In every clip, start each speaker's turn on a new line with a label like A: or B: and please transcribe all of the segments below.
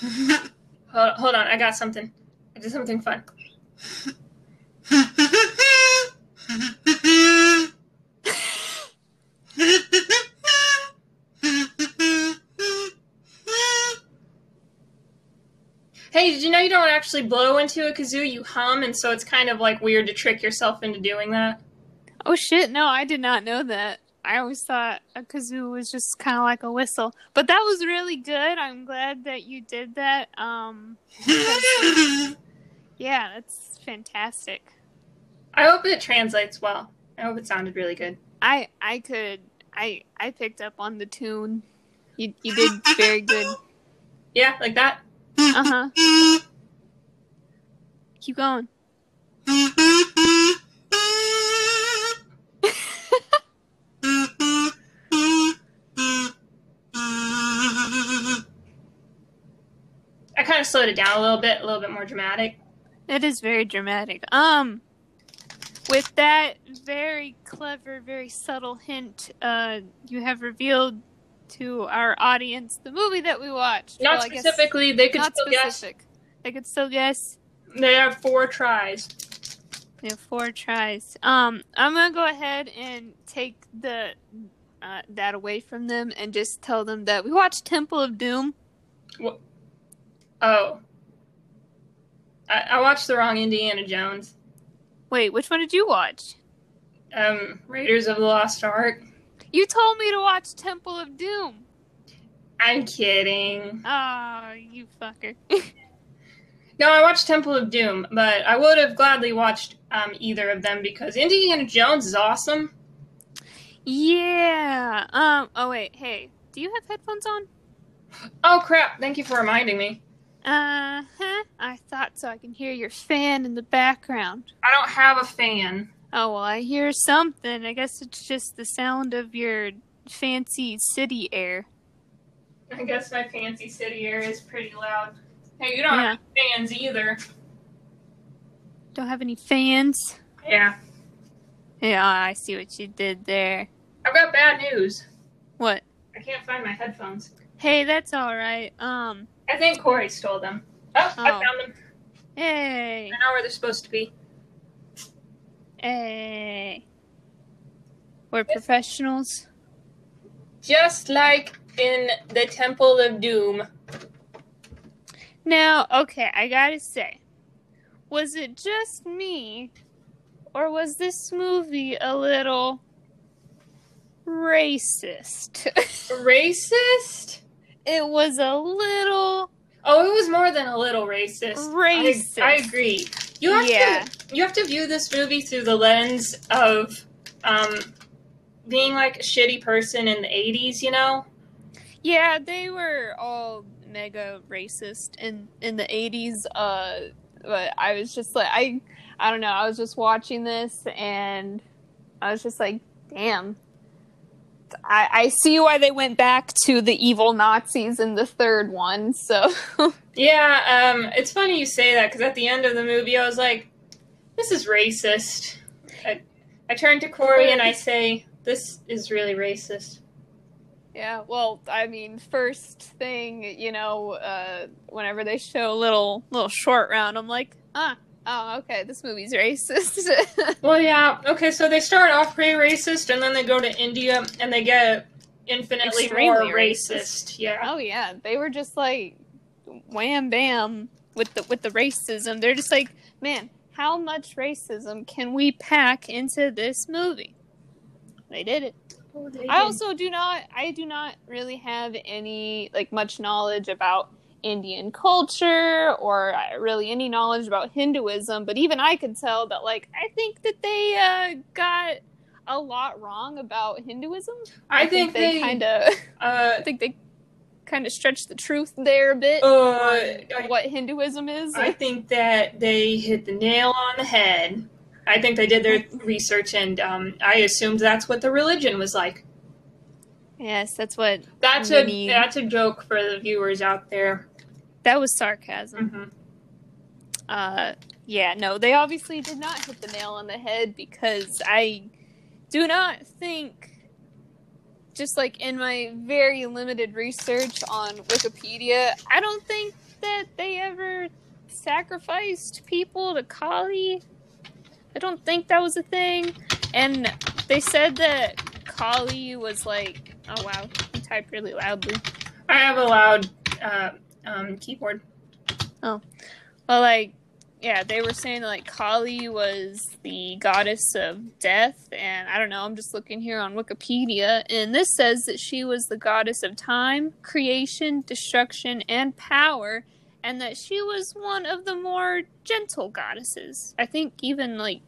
A: hold, hold on, I got something. I did something fun. Hey, did you know you don't actually blow into a kazoo? You hum, and so it's kind of like weird to trick yourself into doing that.
B: Oh shit! No, I did not know that. I always thought a kazoo was just kind of like a whistle, but that was really good. I'm glad that you did that. Um, yeah, that's fantastic.
A: I hope it translates well. I hope it sounded really good.
B: I I could I I picked up on the tune. You you did very good.
A: Yeah, like that.
B: Uh huh. Keep going.
A: kind of slowed it down a little bit, a little bit more dramatic.
B: It is very dramatic. Um, with that very clever, very subtle hint, uh, you have revealed to our audience the movie that we watched.
A: Not
B: Well,
A: specifically, they could still guess.
B: They could still guess.
A: They have four tries.
B: They have four tries. Um, I'm gonna go ahead and take the uh, that away from them and just tell them that we watched Temple of Doom.
A: Oh. I, I watched the wrong Indiana Jones.
B: Wait, which one did you watch?
A: Um, Raiders of the Lost Ark.
B: You told me to watch Temple of Doom.
A: I'm kidding.
B: Oh, you fucker.
A: No, I watched Temple of Doom, but I would have gladly watched um, either of them because Indiana Jones is awesome.
B: yeah. Um. Oh wait. Hey, do you have headphones on?
A: Oh crap! Thank you for reminding me.
B: Uh huh. I thought so. I can hear your fan in the background.
A: I don't have a fan.
B: Oh well, I hear something. I guess it's just the sound of your fancy city air.
A: I guess my fancy city air is pretty loud. Hey, you don't
B: Yeah.
A: have fans either.
B: Don't have any fans.
A: Yeah.
B: Yeah, I see what you did there.
A: I've got bad news.
B: What?
A: I can't find my headphones.
B: Hey, that's all right. Um.
A: I think Corey stole them. Oh, I
B: Oh.
A: found them.
B: Hey.
A: I know where they're supposed to be.
B: Hey. We're professionals.
A: Just like in the Temple of Doom.
B: Now, okay, I gotta say, was it just me, or was this movie a little racist?
A: Racist?
B: It was a little
A: Oh, it was more than a little racist.
B: Racist.
A: I, I agree. You have
B: Yeah.
A: to you have to view this movie through the lens of um being like a shitty person in the 80s, you know?
B: Yeah, they were all mega racist in in the 80s uh but I was just like I I don't know, I was just watching this and I was just like, damn. I, I see why they went back to the evil Nazis in the third one. So
A: Yeah, um it's funny you say that cuz at the end of the movie I was like this is racist. I, I turn to Corey and I say this is really racist.
B: Yeah, well, I mean, first thing, you know, uh, whenever they show a little little short round, I'm like, ah, oh, okay, this movie's racist.
A: Well, yeah. Okay, so they start off pretty racist, and then they go to India, and they get infinitely
B: Extremely
A: more racist. Yeah.
B: oh yeah, they were just like, wham bam with the with the racism. They're just like, man, how much racism can we pack into this movie? They did it. Oh, I also do not I do not really have any like much knowledge about Indian culture or uh, really any knowledge about Hinduism, but even I could tell that like I think that they uh, got a lot wrong about Hinduism.
A: I, think, they,
B: kind of
A: Uh,
B: I think they kind of stretched the truth there a bit
A: uh, I,
B: what Hinduism is.
A: I think that they hit the nail on the head. I think they did their research, and um, I assumed that's what the religion was like.
B: yes, that's what
A: That's
B: Many-
A: a that's a joke for the viewers out there.
B: That was sarcasm.
A: hmm
B: Uh, yeah, no, they obviously did not hit the nail on the head because I do not think, just like in my very limited research on Wikipedia, I don't think that they ever sacrificed people to Kali. I don't think that was a thing. And they said that Kali was like, oh wow, you type really loudly.
A: I have a loud uh, um, keyboard.
B: Oh, well, like, yeah, they were saying like Kali was the goddess of death, and I don't know. I'm just looking here on Wikipedia, and this says that she was the goddess of time, creation, destruction, and power, and that she was one of the more gentle goddesses. I think even like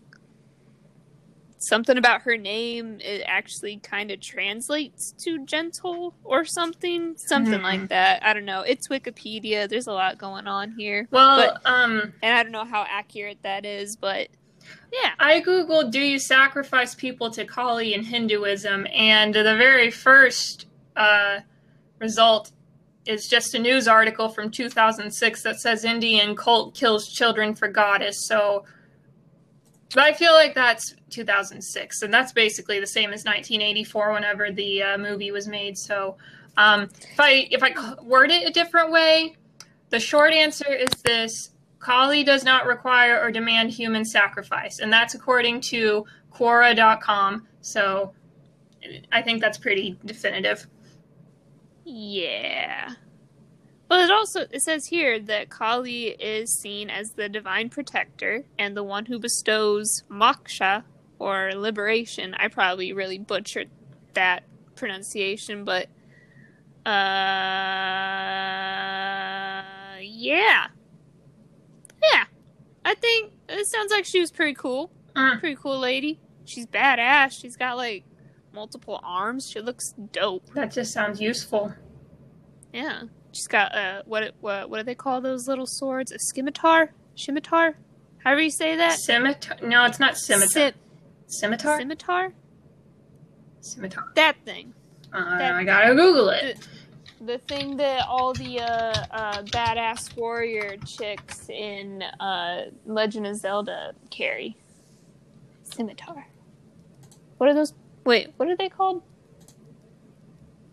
B: something about her name it actually kind of translates to gentle or something something
A: Mhm.
B: like that i don't know it's wikipedia there's a lot going on here
A: Well,
B: But-
A: um,
B: and i don't know how accurate that is but yeah
A: I googled "Do you sacrifice people to Kali in Hinduism?" and the very first uh, result is just a news article from 2006 that says Indian cult kills children for goddess. So, but I feel like that's 2006, and that's basically the same as 1984 whenever the uh, movie was made. So, um, if I if I word it a different way, the short answer is this: Kali does not require or demand human sacrifice, and that's according to Quora.com. So, I think that's pretty definitive.
B: yeah well it also it says here that kali is seen as the divine protector and the one who bestows moksha or liberation. I probably really butchered that pronunciation but uh yeah. Yeah. I think it sounds like she was pretty cool.
A: Mm.
B: pretty cool lady. She's badass. She's got like multiple arms. She looks dope.
A: That just sounds useful.
B: yeah she's got uh what what what do they call those little swords a scimitar scimitar however you say that
A: Scimitar? No, it's not scimitar.
B: Scim-
A: Scimitar?
B: scimitar
A: Scimitar.
B: that thing
A: Uh,
B: That-
A: I gotta Google it.
B: the thing that all the uh, uh, badass warrior chicks in uh, Legend of Zelda carry. Scimitar. What are those? Wait, what are they called?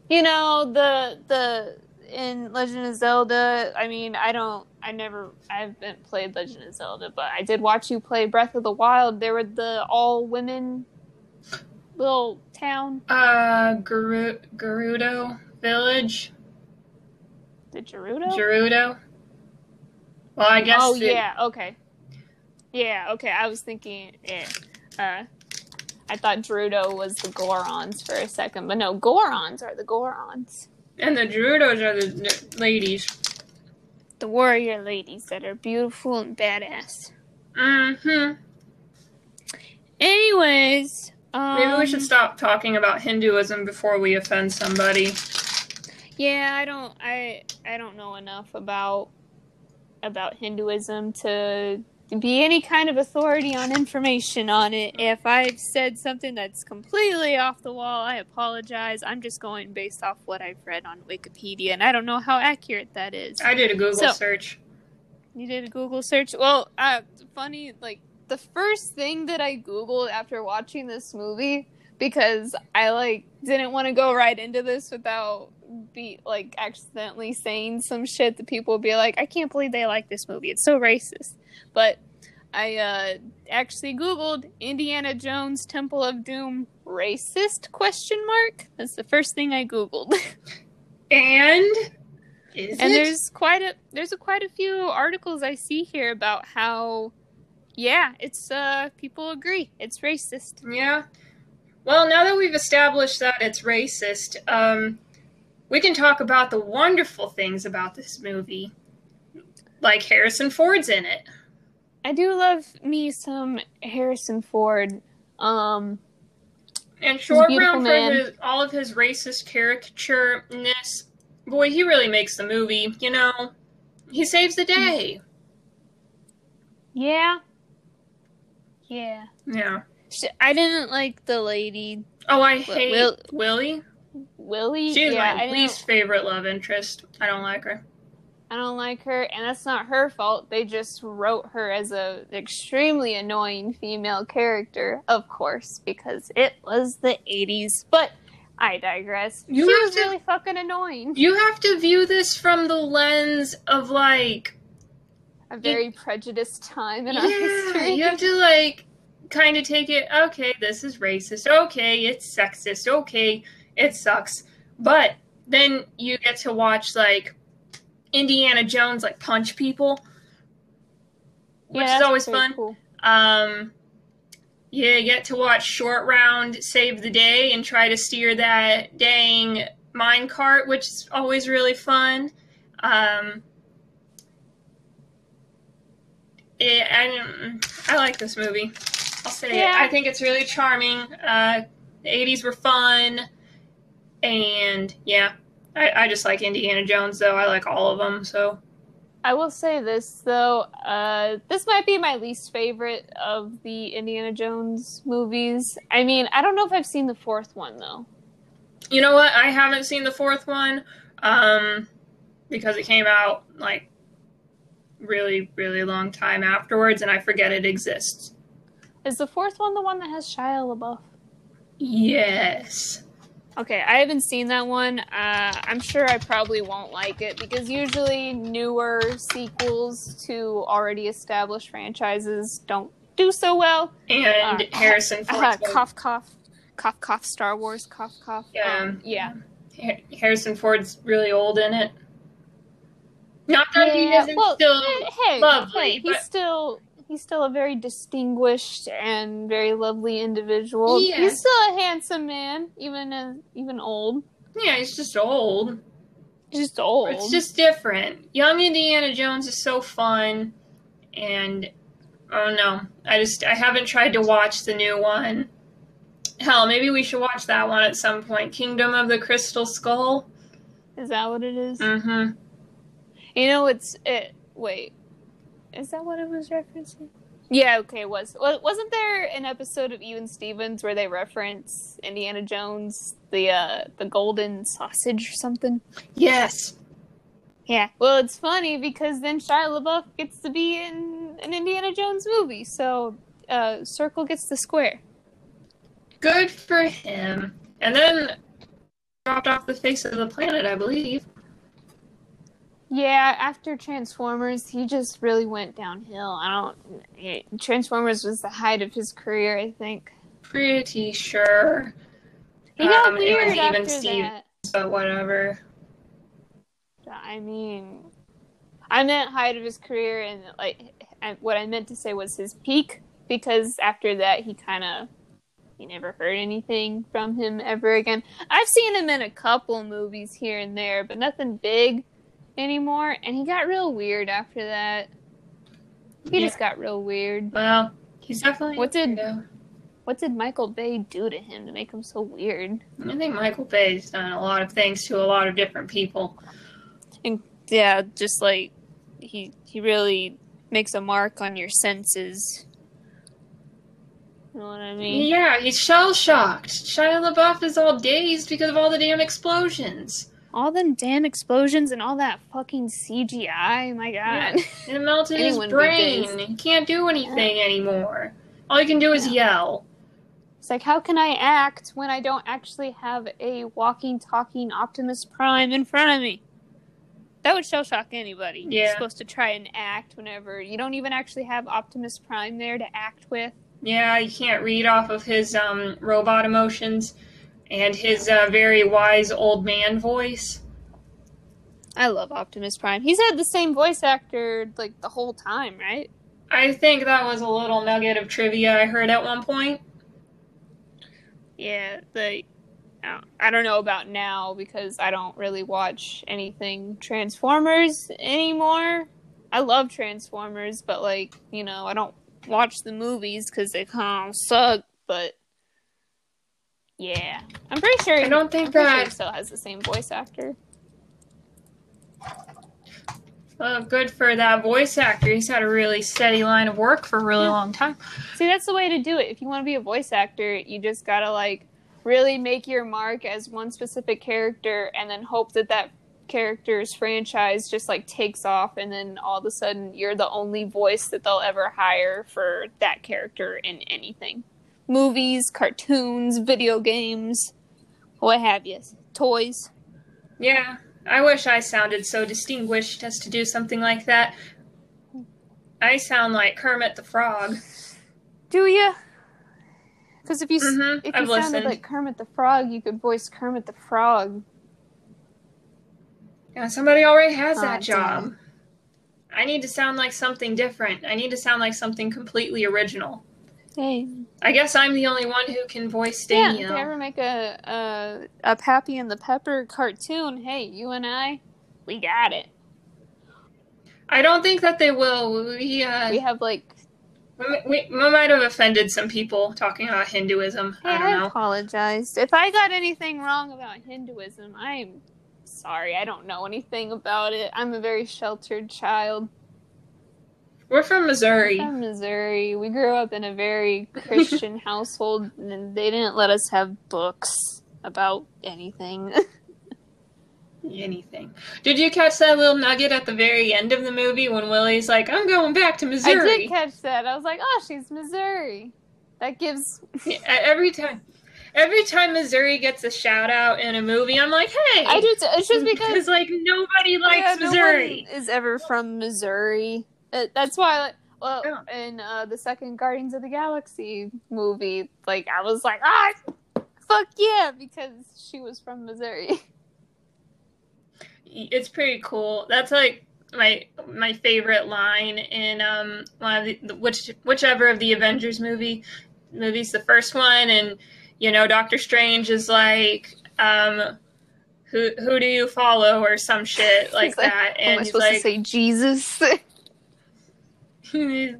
B: You know the the in Legend of Zelda. I mean, I don't. I never. I haven't played Legend of Zelda, but I did watch you play Breath of the Wild. There were the all women little town.
A: Uh, Geru- Gerudo Village.
B: The Gerudo.
A: Gerudo. Well, I guess.
B: oh
A: it-
B: yeah, okay. Yeah, okay. I was thinking, yeah. Uh, I thought Gerudo was the Gorons for a second, but no, Gorons are the Gorons,
A: And the Gerudos are the n- ladies.
B: the warrior ladies that are beautiful and badass.
A: Mm-hmm.
B: Anyways, um,
A: Maybe we should stop talking about Hinduism before we offend somebody.
B: Yeah, I don't, I, I don't know enough about about Hinduism to be any kind of authority on information on it. If I've said something that's completely off the wall, I apologize. I'm just going based off what I've read on Wikipedia, and I don't know how accurate that is.
A: I did a Google
B: So-
A: search.
B: You did a Google search. Well, uh, funny, like the first thing that I Googled after watching this movie, because I like didn't want to go right into this without be like accidentally saying some shit that people would be like, I can't believe they like this movie. It's so racist. But I uh, actually Googled Indiana Jones Temple of Doom racist question mark. That's the first thing I Googled.
A: And is
B: and
A: it?
B: there's quite a there's a quite a few articles I see here about how yeah, it's uh people agree it's racist.
A: Yeah. Well, now that we've established that it's racist, um, we can talk about the wonderful things about this movie. Like Harrison Ford's in it.
B: I do love me some Harrison Ford. Um
A: And Short Round, for his, all of his racist caricatureness, boy, he really makes the movie. You know, he saves the day.
B: yeah. Yeah.
A: Yeah.
B: I didn't like the lady
A: Oh, I hate
B: Will-
A: Willie.
B: Willie.
A: She's
B: yeah,
A: my
B: didn't-
A: least favorite love interest. I don't like her.
B: I don't like her, and that's not her fault. They just wrote her as a extremely annoying female character, of course, because it was the '80s. But I digress.
A: You
B: she was
A: to-
B: really fucking annoying.
A: You have to view this from the lens of like
B: A very prejudiced time in our
A: yeah,
B: history.
A: you have to like kind of take it. Okay, this is racist. Okay, it's sexist. Okay, it sucks. But then you get to watch like Indiana Jones like punch people, which
B: Yeah,
A: is always fun.
B: cool.
A: Um, yeah, you get to watch Short Round save the day and try to steer that dang mine cart, which is always really fun. Um, it, I, I like this movie. I'll say
B: Yeah.
A: it. I think it's really charming. Uh, the 80s were fun. And yeah, I, I just like Indiana Jones, though. I like all of them, so.
B: I will say this though, uh, this might be my least favorite of the Indiana Jones movies. I mean, I don't know if I've seen the fourth one though.
A: You know what? I haven't seen the fourth one um, because it came out like really, really long time afterwards, and I forget it exists.
B: Is the fourth one the one that has Shia LaBeouf?
A: Yes.
B: Okay, I haven't seen that one. Uh, I'm sure I probably won't like it because usually newer sequels to already established franchises don't do so well.
A: And
B: Uh,
A: Harrison
B: Uh, cough, cough, cough, cough. Star Wars, cough, cough.
A: Yeah.
B: Um, yeah.
A: Harrison Ford's really old in it. Not that he isn't
B: well,
A: still.
B: hey,
A: lovely,
B: hey, he's
A: but-
B: still he's still a very distinguished and very lovely individual.
A: Yeah.
B: He's still a handsome man, even as, even old.
A: Yeah, he's just old.
B: Just old.
A: It's just different. Young Indiana Jones is so fun, and I don't know. I just I haven't tried to watch the new one. Hell, maybe we should watch that one at some point. Kingdom of the Crystal Skull.
B: is that what it is?
A: Mm-hmm.
B: You know, it's it. Wait, is that what it was referencing? Yeah, okay, it was. Wa- Wasn't there an episode of Even Stevens where they reference Indiana Jones, the uh, the golden sausage or something?
A: Yes.
B: Yeah. Well, it's funny because then Shia LaBeouf gets to be in an Indiana Jones movie, so uh, circle gets the square.
A: Good for him. And then dropped off the face of the planet, I believe.
B: Yeah, after Transformers, he just really went downhill. I don't. Transformers was the height of his career, I think.
A: Pretty sure.
B: He got
A: Um, it
B: weird
A: was even
B: after
A: Steve-
B: that.
A: But whatever.
B: I mean, I meant height of his career, and like what I meant to say was his peak, because after that he kind of you never heard anything from him ever again. I've seen him in a couple movies here and there, but nothing big anymore. And he got real weird after that. He
A: Yeah.
B: just got real weird.
A: Well, he's definitely.
B: What did- What did Michael Bay do to him to make him so weird?
A: I think Michael Bay's done a lot of things to a lot of different people.
B: and Yeah, just like he he really makes a mark on your senses. You know what I mean?
A: Yeah, he's shell shocked. Shia LaBeouf is all dazed because of all the damn explosions.
B: All them damn explosions and all that fucking CGI. My
A: Yeah.
B: God.
A: It melted his
B: Anyone would be
A: brain. He can't do anything anymore. All he can do is yell.
B: It's like, how can I act when I don't actually have a walking, talking Optimus Prime in front of me? That would shell shock anybody. You're
A: Yeah.
B: supposed to try and act whenever you don't even actually have Optimus Prime there to act with.
A: Yeah, you can't read off of his um, robot emotions and his uh, very wise old man voice.
B: I love Optimus Prime. He's had the same voice actor like the whole time, right?
A: I think that was a little nugget of trivia I heard at one point.
B: Yeah, the uh, I don't know about now because I don't really watch anything Transformers anymore. I love Transformers, but like you know, I don't watch the movies because they kind of suck. But yeah, I'm pretty sure.
A: I don't think
B: I'm pretty sure he still has the same voice actor.
A: uh, good for that voice actor. He's had a really steady line of work for a really
B: Yeah.
A: long time.
B: See, that's the way to do it. If you want to be a voice actor, you just gotta like really make your mark as one specific character, and then hope that that character's franchise just like takes off, and then all of a sudden you're the only voice that they'll ever hire for that character in anything, movies, cartoons, video games, what have you, toys.
A: Yeah, I wish I sounded so distinguished as to do something like that. I sound like Kermit the Frog.
B: Do you? Because if you s
A: Mhm,
B: if
A: I've
B: you sounded
A: listened.
B: like Kermit the Frog, you could voice Kermit the Frog.
A: Yeah, somebody already has
B: Aw,
A: that job.
B: damn.
A: I need to sound like something different. I need to sound like something completely original.
B: Hey,
A: I guess I'm the only one who can voice Daniel. yeah.
B: If they ever make a a a Pappy and the Pepper cartoon, hey, you and I, we got it.
A: I don't think that they will. We, uh,
B: We have like.
A: we, we, we might have offended some people talking about Hinduism.
B: Hey,
A: I don't know.
B: apologized. If I got anything wrong about Hinduism, I'm sorry. I don't know anything about it. I'm a very sheltered child.
A: We're from Missouri.
B: From Missouri. We grew up in a very Christian household, and they didn't let us have books about anything.
A: Anything. Did you catch that little nugget at the very end of the movie when Willie's like, I'm going back to Missouri"?
B: I did catch that. I was like, oh, she's Missouri. That gives.
A: Yeah, every time. Every time Missouri gets a shout out in a movie, I'm like, hey.
B: I do. T- it's just because
A: like nobody likes
B: yeah, no
A: Missouri.
B: one is ever from Missouri. Uh, that's why, like, well,
A: Yeah.
B: in uh, the second Guardians of the Galaxy movie, like I was like, ah, fuck yeah, because she was from Missouri.
A: it's pretty cool. That's like my my favorite line in um one of the, which whichever of the Avengers movie movies, the first one, and you know Doctor Strange is like um who who do you follow or some shit like
B: like,
A: that, and he's
B: supposed
A: like
B: to say Jesus?
A: he's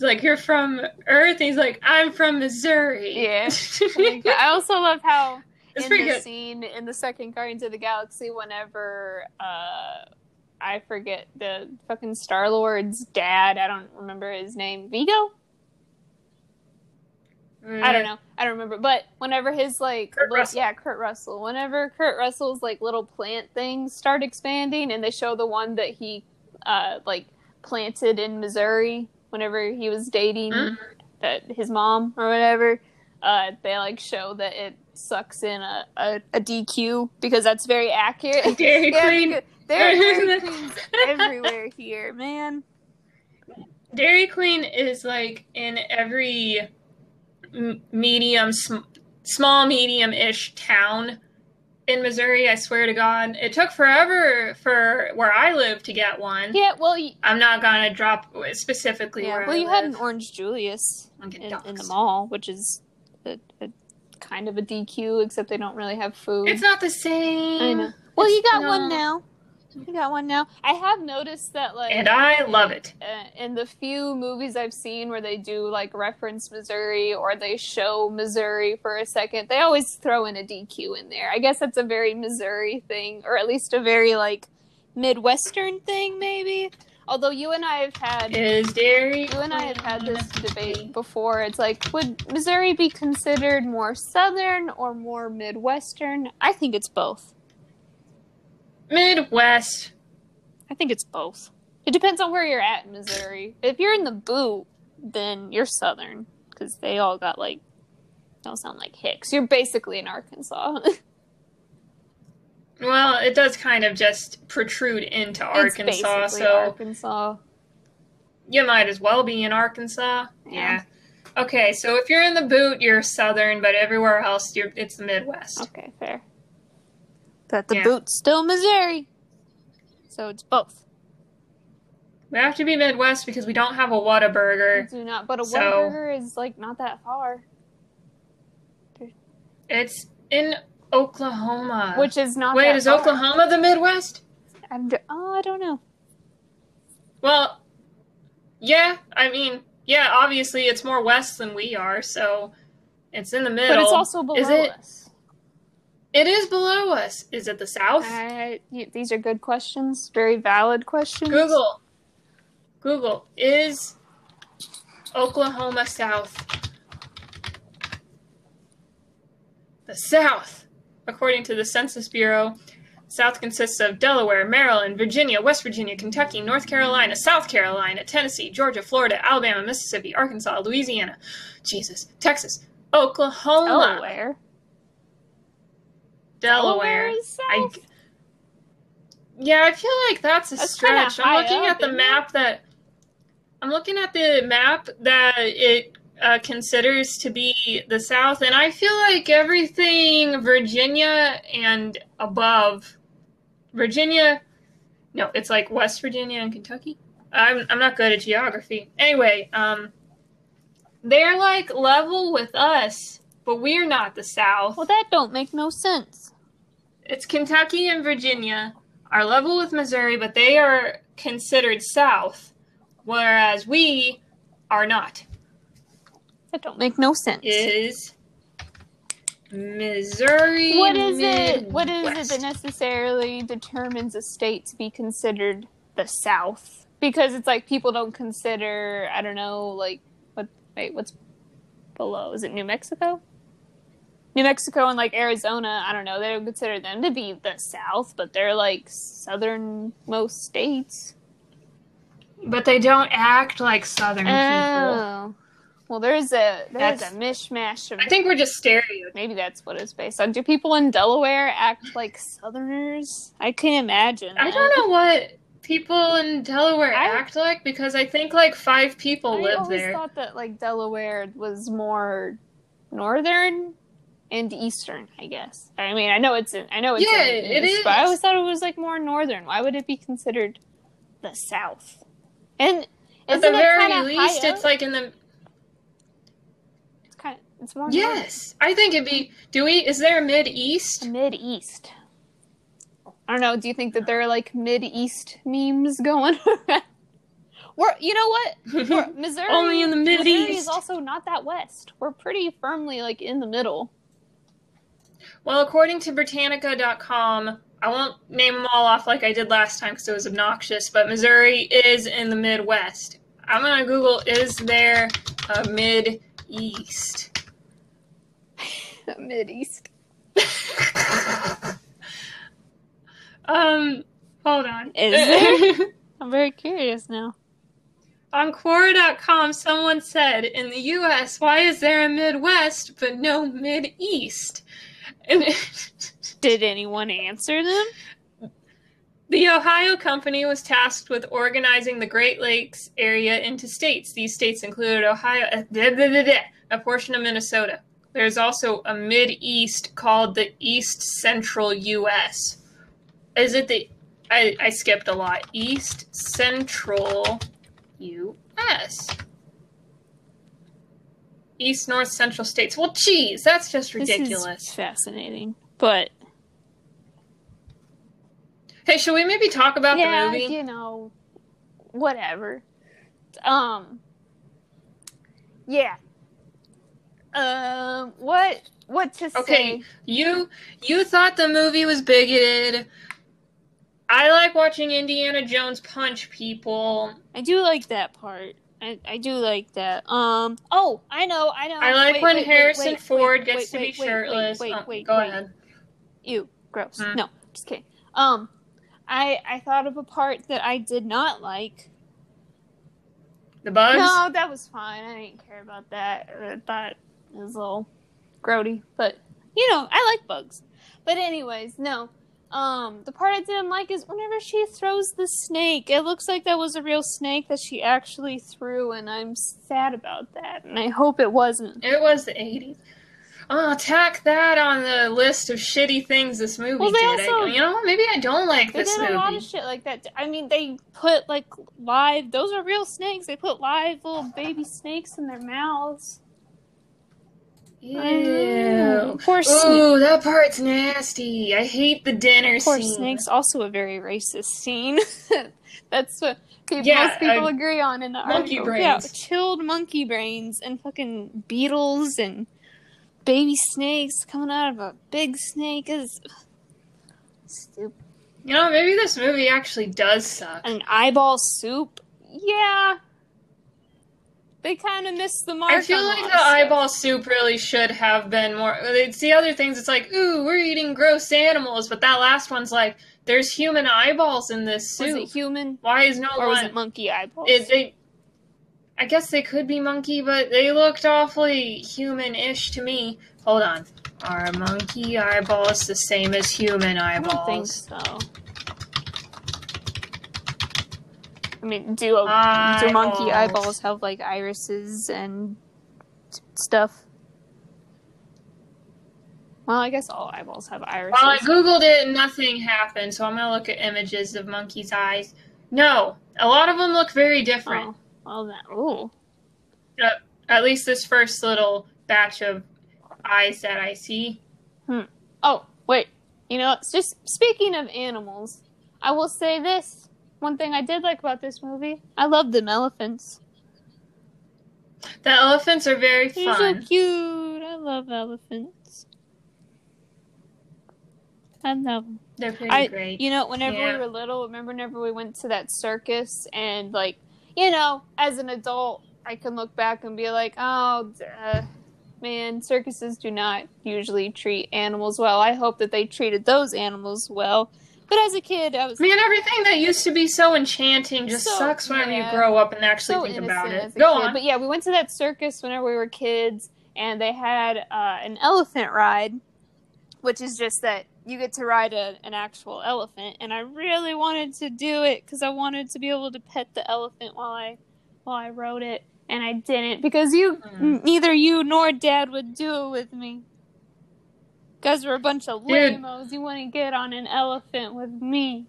A: like you're from Earth, and he's like I'm from Missouri.
B: Yeah. I also love how
A: it's
B: in the
A: good.
B: scene in the second Guardians of the Galaxy, whenever uh, I forget the fucking Star Lord's dad, I don't remember his name, Vigo. I don't know. I don't remember. But whenever his like yeah, Kurt Russell. Whenever Kurt Russell's like little plant things start expanding and they show the one that he uh like planted in Missouri whenever he was dating
A: Mhm.
B: that his mom or whatever, uh they like show that it sucks in a, a, a DQ because that's very accurate.
A: Dairy
B: Yeah,
A: Queen.
B: Dairy Queens everywhere here, man.
A: Dairy Queen is like in every m- medium, sm- small, medium ish town in Missouri. I swear to God. It took forever for where I live to get one.
B: Yeah, well, y-
A: I'm not to drop specifically
B: yeah,
A: where
B: well,
A: I
B: you had an. Orange Julius. In, in the mall, which is a, a kind of a DQ, except they don't really have food.
A: It's not the same.
B: I know. Well, you
A: It's-
B: got one now. You got one now. I have noticed that, like,
A: And I love it.
B: uh, in the few movies I've seen where they do like reference Missouri or they show Missouri for a second, they always throw in a DQ in there. I guess that's a very Missouri thing, or at least a very like Midwestern thing, maybe. Although you and I have had
A: Is Dairy
B: you and I have had this debate before. It's like, would Missouri be considered more southern or more Midwestern? I think it's both.
A: Midwest.
B: I think it's both. It depends on where you're at in Missouri. If you're in the boot, then you're southern because they all got like don't sound like Hicks. You're basically in Arkansas.
A: Well, it does kind of just protrude into
B: it's
A: Arkansas, so
B: Arkansas.
A: you might as well be in Arkansas.
B: Yeah.
A: Yeah. Okay, so if you're in the boot, you're southern, but everywhere else, you're it's the Midwest.
B: Okay, fair. But the
A: Yeah.
B: boot's still Missouri, so it's both.
A: We have to be Midwest because we don't have a Whataburger.
B: Do not, but a
A: So-
B: Whataburger is like not that far,
A: It's in Oklahoma.
B: which is not.
A: wait, is
B: far.
A: Oklahoma the Midwest?
B: I'm, oh, I don't know.
A: Well, yeah. I mean, yeah. Obviously, it's more west than we are, so it's in the middle.
B: But it's also below
A: Is it-
B: us.
A: It is below us. Is it the south?
B: These are good questions, very valid questions.
A: Google. Google is Oklahoma South. The South, according to the Census Bureau, South consists of Delaware, Maryland, Virginia, West Virginia, Kentucky, North Carolina, South Carolina, Tennessee, Georgia, Florida, Alabama, Mississippi, Arkansas, Louisiana, Jesus, Texas, Oklahoma.
B: Delaware.
A: Delaware. I, yeah, I feel like that's a
B: That's
A: stretch. I'm looking
B: up,
A: at the map that I'm looking at the map that it uh, considers to be the South, and I feel like everything Virginia and above Virginia, no, it's like West Virginia and Kentucky. I'm I'm not good at geography. Anyway, um, they're like level with us, but we're not the South.
B: Well, that don't make no sense.
A: It's Kentucky and Virginia are level with Missouri, but they are considered south, whereas we are not.
B: That don't make no sense.
A: Is Missouri?
B: what is it? What is it that necessarily determines a state to be considered the South? Because it's like people don't consider. I don't know. Like what? Wait, what's below? Is it New Mexico? New Mexico and like Arizona. I don't know. They don't consider them to be the South, but they're like southernmost states.
A: But they don't act like Southern oh. people.
B: Oh. Well, there's a there's
A: That's-
B: a mishmash of
A: I think we're just stereotyping.
B: Maybe that's what it's based on. Do people in Delaware act like Southerners? I can't imagine.
A: I
B: that.
A: don't know what people in Delaware
B: I-
A: act like because I think like five people
B: I
A: live there.
B: I always thought that like Delaware was more northern and eastern. I guess. I mean, I know it's in, I know it's
A: Yeah,
B: in
A: it
B: east, but I always thought it was like more northern. Why would it be considered the South? And
A: At the very least, it's
B: up?
A: like in the
B: it's kind of it's more
A: yes. I think it'd be. Do we? Is there a mid east?
B: mid east. I don't know. Do you think that there are like mid east memes going around? We're, you know what? We're, Missouri
A: Only in the
B: mid
A: Missouri
B: is also not that west. We're pretty firmly like in the middle.
A: Well, according to Britannica.com, I won't name them all off like I did last time because it was obnoxious, but Missouri is in the Midwest. I'm going to Google, is there a Mid East?
B: Mid east.
A: um, hold on.
B: Is there? I'm very curious now.
A: on Quora.com, someone said, in the U.S., why is there a Midwest but no Mid East?
B: Did anyone answer them?
A: The Ohio Company was tasked with organizing the Great Lakes area into states. These states included Ohio, uh, a portion of Minnesota. There's also a Mid East called the East Central U.S. Is it the? I, I skipped a lot. East Central U.S. East North Central states. Well, geez, that's just
B: This
A: ridiculous.
B: is fascinating, but
A: Hey, should we maybe talk about
B: yeah,
A: the movie?
B: you know, whatever. Um, yeah. Um, what what to
A: Okay,
B: say?
A: Okay, you you thought the movie was bigoted. I like watching Indiana Jones punch people.
B: I do like that part. I, I do like that. Um. Oh, I know. I know.
A: I like
B: Wait,
A: when
B: wait,
A: Harrison
B: wait,
A: Ford gets to be
B: wait, wait,
A: shirtless.
B: Wait,
A: Oh,
B: wait, wait.
A: go
B: wait.
A: ahead.
B: Ew, gross.
A: Hmm.
B: No, just kidding. Um, I I thought of a part that I did not like.
A: The bugs.
B: No, that was fine. I didn't care about that. I thought it was a little grody, but you know, I like bugs. But anyways, no. Um, the part I didn't like is whenever she throws the snake. It looks like that was a real snake that she actually threw, and I'm sad about that. And I hope it wasn't.
A: It was the '80s. Oh, tack that on the list of shitty things this movie
B: Well, they
A: did. I- you know, what? maybe I don't like this movie.
B: They did a lot of shit like that. I mean, they put like live. Those are real snakes. They put live little baby snakes in their mouths.
A: Ew.
B: Poor snake.
A: Ooh, that part's nasty. I hate the dinner
B: Poor
A: scene.
B: snakes. Also, a very racist scene. That's what people,
A: Yeah,
B: most people agree on in the
A: monkey
B: article. Yeah, chilled monkey brains and fucking beetles and baby snakes coming out of a big snake is stupid.
A: You know, maybe this movie actually does suck.
B: An eyeball soup. Yeah. They kind of missed the mark.
A: I feel like the eyeball soup really should have been more. It's the other things. It's like, ooh, we're eating gross animals, but that last one's like, there's human eyeballs in this soup.
B: Was it human
A: Why is no
B: or was it monkey eyeballs?
A: It, they, I guess they could be monkey, but they looked awfully human-ish to me. Hold on. Are monkey eyeballs the same as human eyeballs?
B: I don't think so. I mean, do do monkey
A: Eyeballs.
B: have like irises and stuff? Well, I guess all eyeballs have irises.
A: Well, I googled it and nothing happened, so I'm gonna look at images of monkeys' eyes. No, a lot of them look very different.
B: Oh, well, that. Ooh.
A: At least this first little batch of eyes that I see. Hmm.
B: Oh, wait. You know, it's just speaking of animals, I will say this. One thing I did like about this movie, I love them elephants.
A: The elephants are very
B: They're
A: fun.
B: so cute. I love elephants. I love them.
A: They're pretty
B: I,
A: great.
B: you know, whenever
A: Yeah.
B: we were little, remember whenever we went to that circus and like, you know, as an adult, I can look back and be like, oh, uh, man, circuses do not usually treat animals well. I hope that they treated those animals well. But as a kid, I was
A: Man, everything that used to be so enchanting just
B: So-
A: sucks whenever
B: yeah.
A: you grow up and actually
B: so
A: think about it. Go
B: kid.
A: on.
B: But yeah, we went to that circus whenever we were kids, and they had uh, an elephant ride, which is just that you get to ride a, an actual elephant. And I really wanted to do it because I wanted to be able to pet the elephant while I while I rode it, and I didn't because you n- neither you nor Dad would do it with me. Guys are a bunch of
A: Dude.
B: lamos. You want to get on an elephant with me?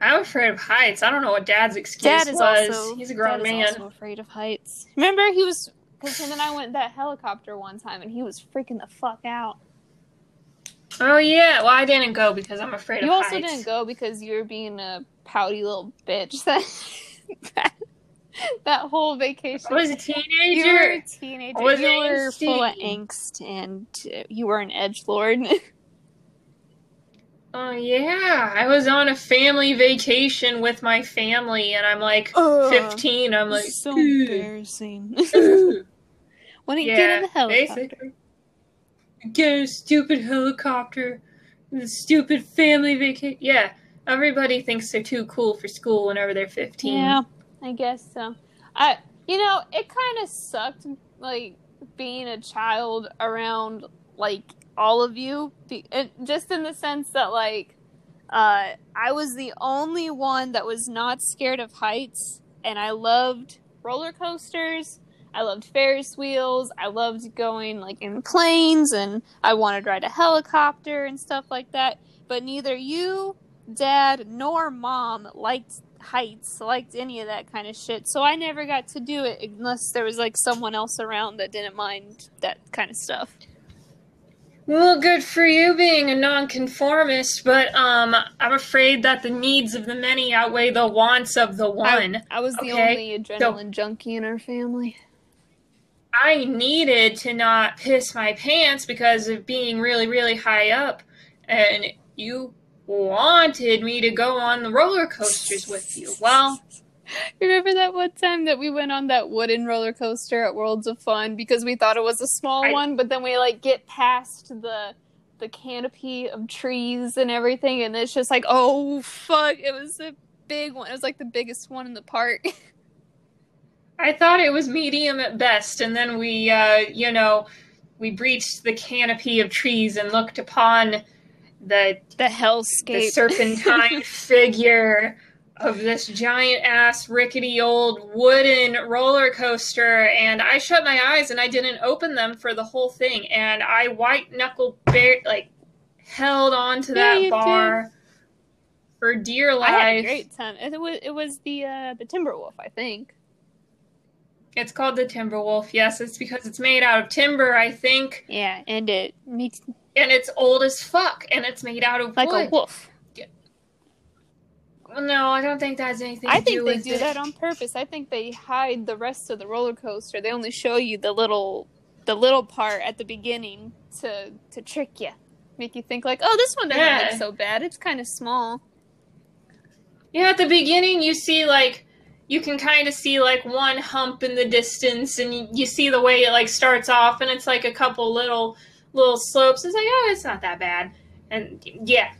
A: I'm afraid of heights. I don't know what Dad's excuse
B: Dad is
A: was.
B: also
A: He's a grown
B: Dad is
A: man.
B: also afraid of heights. Remember, he was because him and I went that helicopter one time, and he was freaking the fuck out.
A: Oh yeah. Well, I didn't go because I'm afraid
B: You
A: of
B: also
A: heights.
B: didn't go because you were being a pouty little bitch. That that, that whole vacation.
A: I was a
B: you were
A: teenager.
B: a teenager.
A: I was
B: you were full of angst, and uh, you were an edge lord.
A: Oh yeah. I was on a family vacation with my family, and I'm like
B: Ugh.
A: 15. I'm like,
B: so
A: "Ugh,
B: embarrassing.
A: ugh."
B: when you get
A: yeah,
B: in the helicopter.
A: basically. Get a stupid helicopter, the stupid family vacation. Yeah, everybody thinks they're too cool for school whenever they're 15.
B: Yeah, I guess so. I, you know, it kind of sucked, like being a child around like all of you, just in the sense that like, uh, I was the only one that was not scared of heights, and I loved roller coasters. I loved Ferris wheels. I loved going like in planes, and I wanted to ride a helicopter and stuff like that. But neither you, Dad, nor Mom liked heights, liked any of that kind of shit. So I never got to do it unless there was like someone else around that didn't mind that kind of stuff.
A: Well, good for you being a nonconformist, but um, I'm afraid that the needs of the many outweigh the wants of the one.
B: I, I was the
A: Okay,
B: only adrenaline junkie in our family.
A: I needed to not piss my pants because of being really, really high up, and you wanted me to go on the roller coasters with you. Well,
B: Remember that one time that we went on that wooden roller coaster at Worlds of Fun because we thought it was a small
A: I-
B: one, but then we like get past the the canopy of trees and everything, and it's just like, oh fuck, it was a big one. It was like the biggest one in the park.
A: I thought it was medium at best, and then we, uh, you know, we breached the canopy of trees and looked upon the
B: the hellscape.
A: the serpentine figure of this giant ass rickety old wooden roller coaster and I shut my eyes and I didn't open them for the whole thing and I white knuckle bear like held on to that
B: you
A: bar for dear
B: I had a
A: life.
B: great time. It was it was the uh, the Timberwolf, I think.
A: It's called the Timberwolf. Yes, it's because it's made out of timber, I think,
B: Yeah, and it makes
A: and it's old as fuck and it's made out of
B: like
A: wood.
B: a wolf.
A: No, I don't think that has anything
B: I think they do
A: it.
B: that on purpose. I think they hide the rest of the roller coaster. They only show you the little the little part at the beginning to to trick you, make you think like, oh, this one doesn't
A: Yeah.
B: look so bad. It's kind of small.
A: Yeah, at the beginning, you see like you can kind of see like one hump in the distance, and you, you see the way it like starts off, and it's like a couple little little slopes. It's like, oh, it's not that bad, and yeah,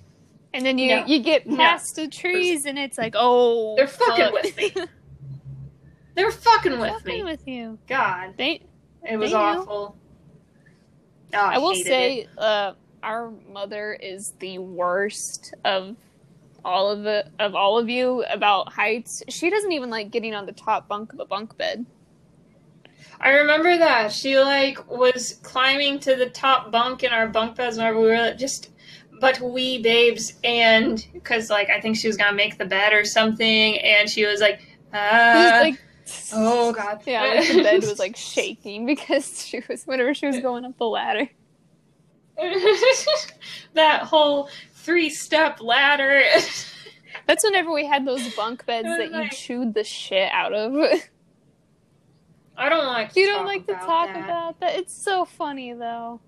B: And then you
A: No.
B: you get
A: No.
B: past the trees, and it's like, oh,
A: They're fucking
B: fuck.
A: with me. They're fucking with
B: Fucking
A: me.
B: with you.
A: God,
B: They
A: it was awful. Oh, I,
B: I will say, uh, our mother is the worst of all of the of all of you about heights. She doesn't even like getting on the top bunk of a bunk bed.
A: I remember that she like was climbing to the top bunk in our bunk beds whenever we were just but we babes and because like I think she was gonna make the bed or something and she was like
B: like, ah.
A: oh god
B: yeah, like the bed was like shaking because she was whenever she was going up the ladder.
A: that whole three step ladder
B: That's whenever we had those bunk beds that you chewed the shit out of.
A: I don't like to
B: you don't like to talk
A: that.
B: about that. It's so funny though.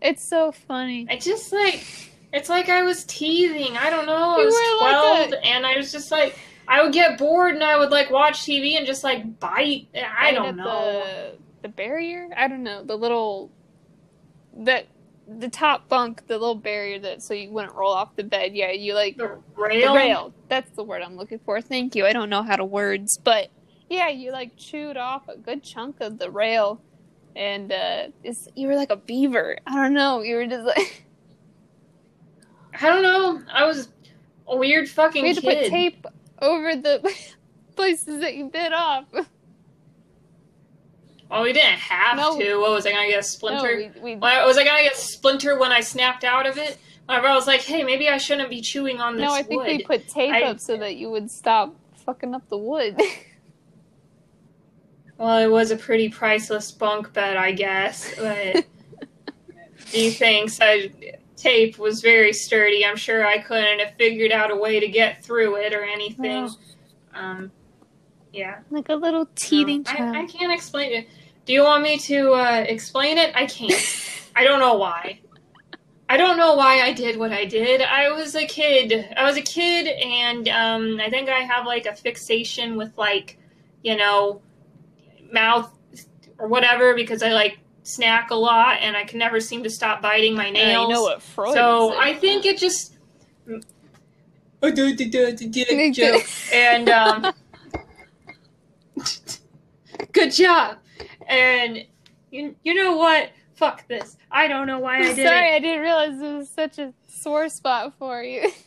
B: It's so funny.
A: I just like it's like I was teething. I don't know. I
B: You
A: was
B: were like
A: twelve, and I was just like I would get bored, and I would like watch TV and just like bite. I don't know.
B: The, the barrier? I don't know. The little that the top bunk, the little barrier that so you wouldn't roll off the bed. Yeah, you like
A: The
B: the
A: rail.
B: rail. That's the word I'm looking for. Thank you. I don't know how to words, but yeah, you like chewed off a good chunk of the rail, and uh, it's, you were like a beaver. I don't know. You were just like
A: I don't know. I was a weird fucking
B: we had to
A: kid.
B: put tape over the places that you bit off.
A: Well, we didn't have
B: No.
A: to. What was I gonna get a
B: No,
A: splinter?
B: we, we
A: was I gonna get a splinter when I snapped out of it? Whenever I was like, hey, maybe I shouldn't be chewing on this
B: no, I think
A: wood.
B: we put tape
A: I-
B: up so that you would stop fucking up the wood.
A: Well, it was a pretty priceless bunk bed, I guess. But he thinks I tape was very sturdy. I'm sure I couldn't have figured out a way to get through it or anything. Um, yeah.
B: like a little teething
A: No. I, I can't explain it. Do you want me to uh, explain it? I can't. I don't know why. I don't know why I did what I did. I was a kid. I was a kid, and um, I think I have like a fixation with like, you know, mouth or whatever because I like snack a lot, and I can never seem to stop biting my nails.
B: you know what Freud
A: so. I think it just. and um, good job. And you, you know what? Fuck this. I don't know why I did
B: sorry,
A: it.
B: I didn't realize it was such a sore spot for you.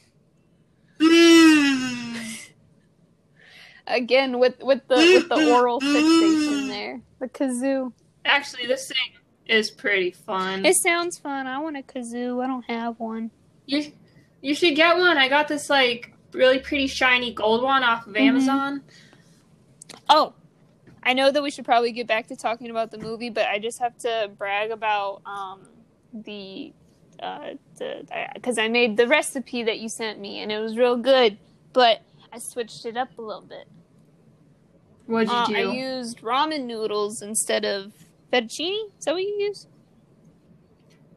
B: Again, with with the with the oral fixation there, the kazoo.
A: Actually, this thing is pretty fun.
B: It sounds fun. I want a kazoo. I don't have one.
A: you, you should get one. I got this like really pretty shiny gold one off of
B: Mhm.
A: Amazon.
B: Oh, I know that we should probably get back to talking about the movie, but I just have to brag about um, the uh, because I made the recipe that you sent me, and it was real good. But I switched it up a little bit.
A: What'd you
B: Uh,
A: do?
B: I used ramen noodles instead of fettuccine. Is that what you use?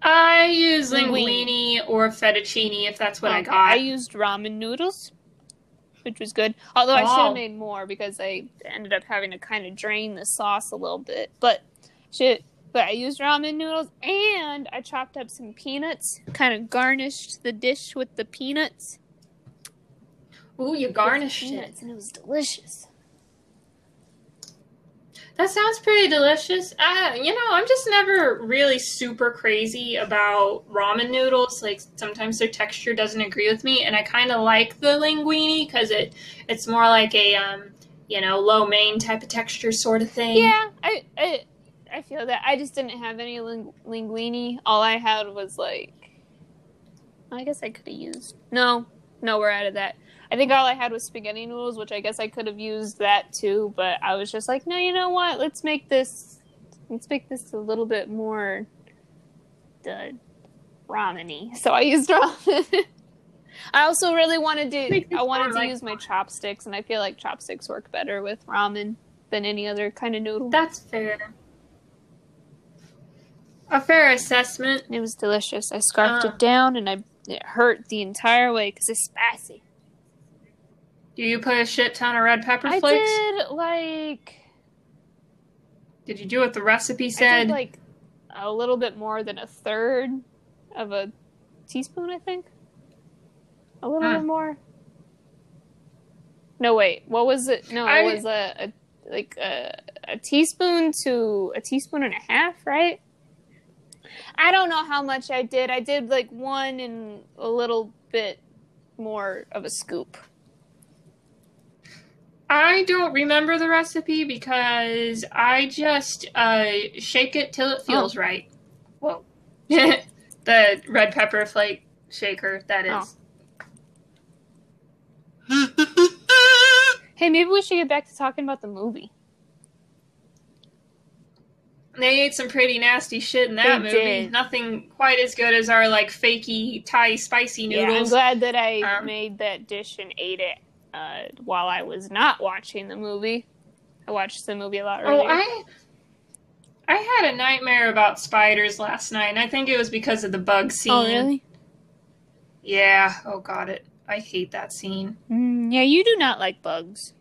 A: I use
B: Linguine.
A: linguine or fettuccine if that's what I got.
B: I used ramen noodles, which was good. Although I should
A: Oh.
B: have made more because I ended up having to kind of drain the sauce a little bit. But shit, but I used ramen noodles and I chopped up some peanuts, kind of garnished the dish with the peanuts.
A: Ooh, you garnished it.
B: and it was delicious.
A: That sounds pretty delicious. Uh, you know, I'm just never really super crazy about ramen noodles. Like sometimes their texture doesn't agree with me, and I kind of like the linguine because it it's more like a um, you know, lo mein type of texture sort of thing.
B: Yeah, I, I I feel that. I just didn't have any ling- linguine. All I had was like, I guess I could have used. No, no, we're out of that. I think all I had was spaghetti noodles, which I guess I could have used that too. But I was just like, no, you know what? Let's make this. Let's make this a little bit more. Uh, ramen-y. So I used ramen. I also really wanted to. I wanted to
A: like
B: use my chopsticks, and I feel like chopsticks work better with ramen than any other kind of noodle.
A: That's fair. A fair assessment.
B: It was delicious. I scarfed
A: Uh.
B: it down, and I it hurt the entire way because it's spicy.
A: Do you put a shit ton of red pepper flakes?
B: I did like
A: Did you do what the recipe
B: I
A: said?
B: did like a little bit more than a third of a teaspoon. I think a little
A: Huh.
B: bit more. No, wait. What was it? No,
A: I-
B: it was a, a like a, a teaspoon to a teaspoon and a half, right? I don't know how much I did. I did like one and a little bit more of a scoop.
A: I don't remember the recipe because I just uh, shake it till it feels
B: Oh.
A: right. Whoa. the red pepper flake shaker, that is.
B: Hey, maybe we should get back to talking about the movie.
A: They ate some pretty nasty shit in that
B: They
A: movie.
B: did.
A: Nothing quite as good as our like fakey Thai spicy noodles.
B: Yeah, I'm glad that I
A: Um,
B: made that dish and ate it uh, while I was not watching the movie. I watched the movie a lot earlier.
A: oh, I I had a nightmare about spiders last night, and I think it was because of the bug scene.
B: Oh, really?
A: Yeah. Oh god, it. I hate that scene.
B: Mm, yeah, you do not like bugs.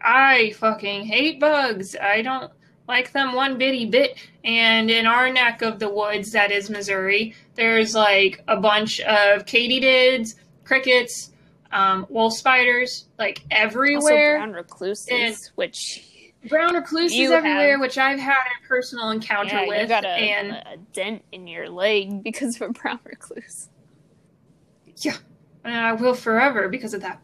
A: I fucking hate bugs. I don't like them one bitty bit. And in our neck of the woods, that is Missouri, there's like a bunch of katydids, crickets, um, wolf spiders, like
B: Also,
A: everywhere.
B: brown recluses,
A: And-
B: which
A: brown, recluses everywhere,
B: have-
A: which I've had a personal encounter
B: yeah,
A: with.
B: you got a,
A: and
B: a dent in your leg because of a brown recluse.
A: and I will forever because of that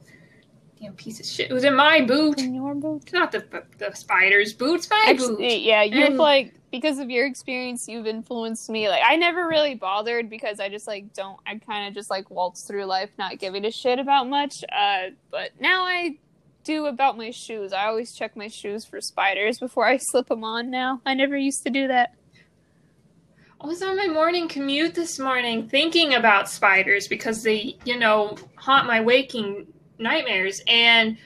A: damn piece of shit. It was in my boot.
B: In your boot.
A: Not the the spider's boot. It's my boot.
B: Yeah, you've
A: And-
B: like because of your experience, you've influenced me. Like, I never really bothered because I just like don't. I kind of just like waltz through life, not giving a shit about much. Uh, but now I do about my shoes. I always check my shoes for spiders before I slip them on. Now I never used to do that.
A: I was on my morning commute this morning thinking about spiders because they, you know, haunt my waking nightmares. And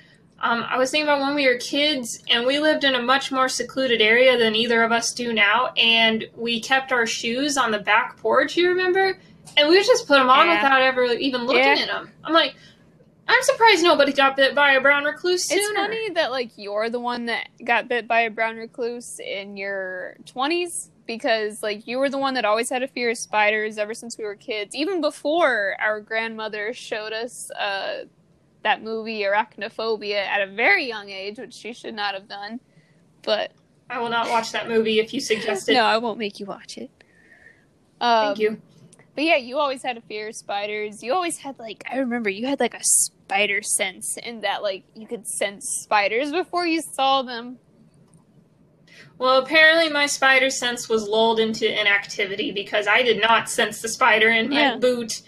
A: um, I was thinking about when we were kids and we lived in a much more secluded area than either of us do now. And we kept our shoes on the back porch, you remember? And we would just put them on
B: Yeah.
A: without ever even looking
B: Yeah.
A: at them. I'm like, I'm surprised nobody got bit by a brown recluse sooner.
B: It's funny that like you're the one that got bit by a brown recluse in your 20s because like you were the one that always had a fear of spiders ever since we were kids, even before our grandmother showed us uh, that movie Arachnophobia at a very young age, which she should not have done. But
A: I will not watch that movie if you suggest it.
B: no, I won't make you watch it. Um,
A: Thank you.
B: But yeah, you always had a fear of spiders. You always had like I remember you had like a spider sense in that like you could sense spiders before you saw them.
A: Well, apparently my spider sense was lulled into inactivity because I did not sense the spider in my
B: Yeah.
A: boot.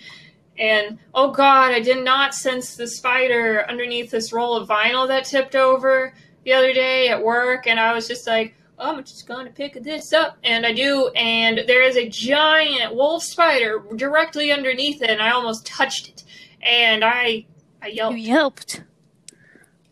A: And oh god, I did not sense the spider underneath this roll of vinyl that tipped over the other day at work. And I was just like, oh, I'm just going to pick this up. And I do. And there is a giant wolf spider directly underneath it. And I almost touched it. And I, I yelped.
B: You yelped.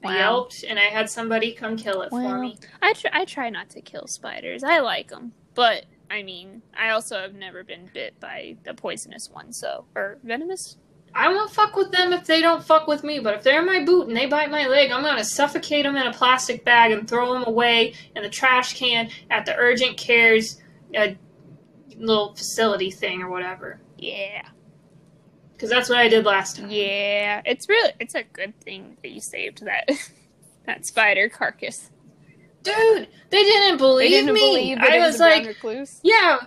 A: I yelped. And I had somebody come kill it for me.
B: I try, I try not to kill spiders. I like them, but I mean, I also have never been bit by a poisonous one, so or venomous.
A: I won't fuck with them if they don't fuck with me, but if they're in my boot and they bite my leg, I'm gonna suffocate them in a plastic bag and throw them away in the trash can at the urgent cares uh, little facility thing or whatever.
B: Yeah,
A: Because that's what I did last time.
B: yeah. It's really it's a good thing that you saved that that spider carcass.
A: Dude, they didn't believe
B: They didn't
A: me.
B: believe
A: I
B: was,
A: was like,
B: recluse.
A: yeah.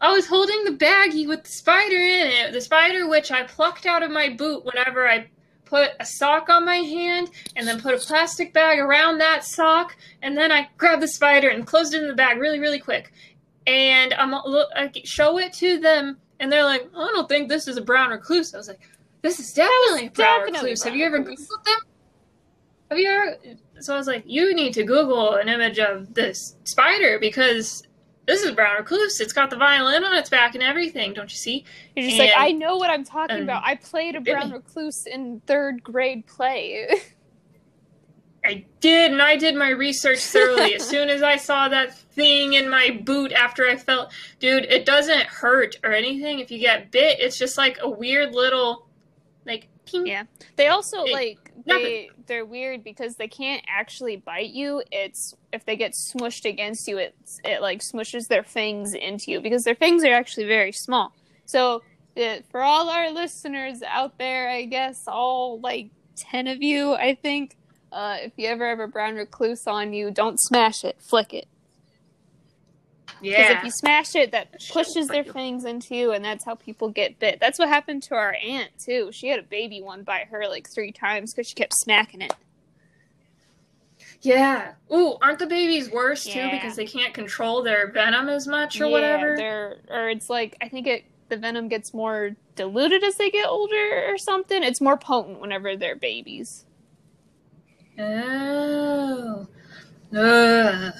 A: I was holding the baggie with the spider in it. The spider which I plucked out of my boot whenever I put a sock on my hand and then put a plastic bag around that sock and then I grabbed the spider and closed it in the bag really really quick. And I'm I show it to them and they're like, "I don't think this is a brown recluse." I was like, "This is definitely a brown
B: definitely
A: recluse. Have you ever googled them?" Have you ever? So I was like, "You need to Google an image of this spider because this is brown recluse. It's got the violin on its back and everything. Don't you see?"
B: You're just like, I know what I'm talking
A: and
B: about. I played a brown recluse in third grade play.
A: I did, and I did my research thoroughly. as soon as I saw that thing in my boot after I felt, dude, it doesn't hurt or anything. If you get bit, it's just like a weird little, like, ting.
B: Yeah. They also
A: It-
B: like. They they're weird because they can't actually bite you. It's if they get smushed against you, it's it like smushes their fangs into you because their fangs are actually very small. So it, for all our listeners out there, I guess all like ten of you, I think, uh, if you ever have a brown recluse on you, don't smash it, flick it. Because
A: Yeah.
B: if you smash it, that pushes their fangs into you, and that's how people get bit. That's what happened to our aunt too. She had a baby one bite her like three times because she kept smacking it.
A: Yeah. Ooh, aren't the babies worse too because they can't control their venom as much or whatever?
B: they're or it's like I think it the venom gets more diluted as they get older or something. It's more potent whenever they're babies.
A: Oh. Ugh.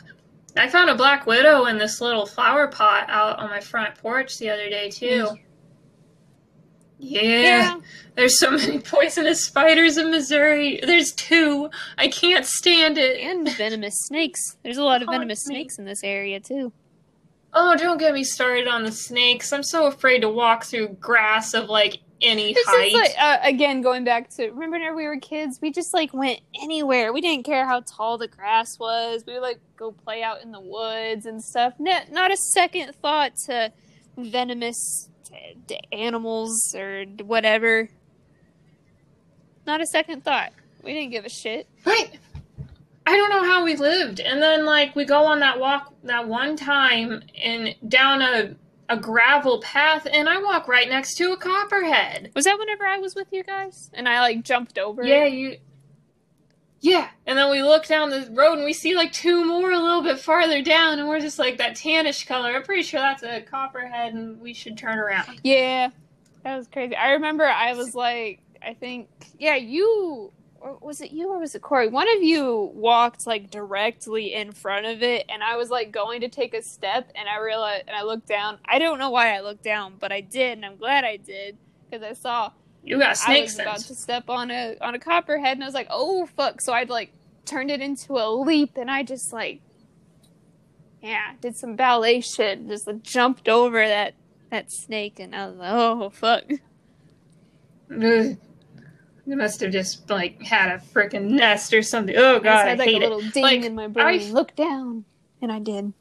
A: I found a black widow in this little flower pot out on my front porch the other day too.
B: Mm.
A: Yeah. There's so many poisonous spiders in Missouri. There's two. I can't stand it.
B: and venomous snakes. There's a lot of venomous snakes in this area too.
A: Oh, don't get me started on the snakes. I'm so afraid to walk through grass of like any
B: This
A: height.
B: is like uh, again going back to remember whenever we were kids, we just like went anywhere. We didn't care how tall the grass was. We would like go play out in the woods and stuff. Not, not a second thought to venomous uh, d- animals or whatever. Not a second thought. We didn't give a shit.
A: Right. I don't know how we lived. And then like we go on that walk that one time and down a a gravel path and I walk right next to a copperhead.
B: Was that whenever I was with you guys and I like jumped over?
A: Yeah, you Yeah. And then we look down the road and we see like two more a little bit farther down and we're just like that tannish color. I'm pretty sure that's a copperhead and we should turn around.
B: Yeah, that was crazy. I remember I was like, I think, yeah, you, or was it you or was it Corey? One of you walked like directly in front of it, and I was like going to take a step, and I realized, and I looked down. I don't know why I looked down, but I did, and I'm glad I did because I saw
A: You got snakes.
B: I
A: snake
B: was about to step on a on a copperhead, and I was like, oh fuck! So I'd like turned it into a leap, and I just like, yeah, did some ballet shit, just like, jumped over that that snake, and I was like, oh fuck.
A: They must have just like had a freaking nest or something. Oh
B: I
A: god, I,
B: had like
A: hate
B: a
A: it.
B: little ding
A: Like,
B: in my brain.
A: I-
B: Look down, and I did.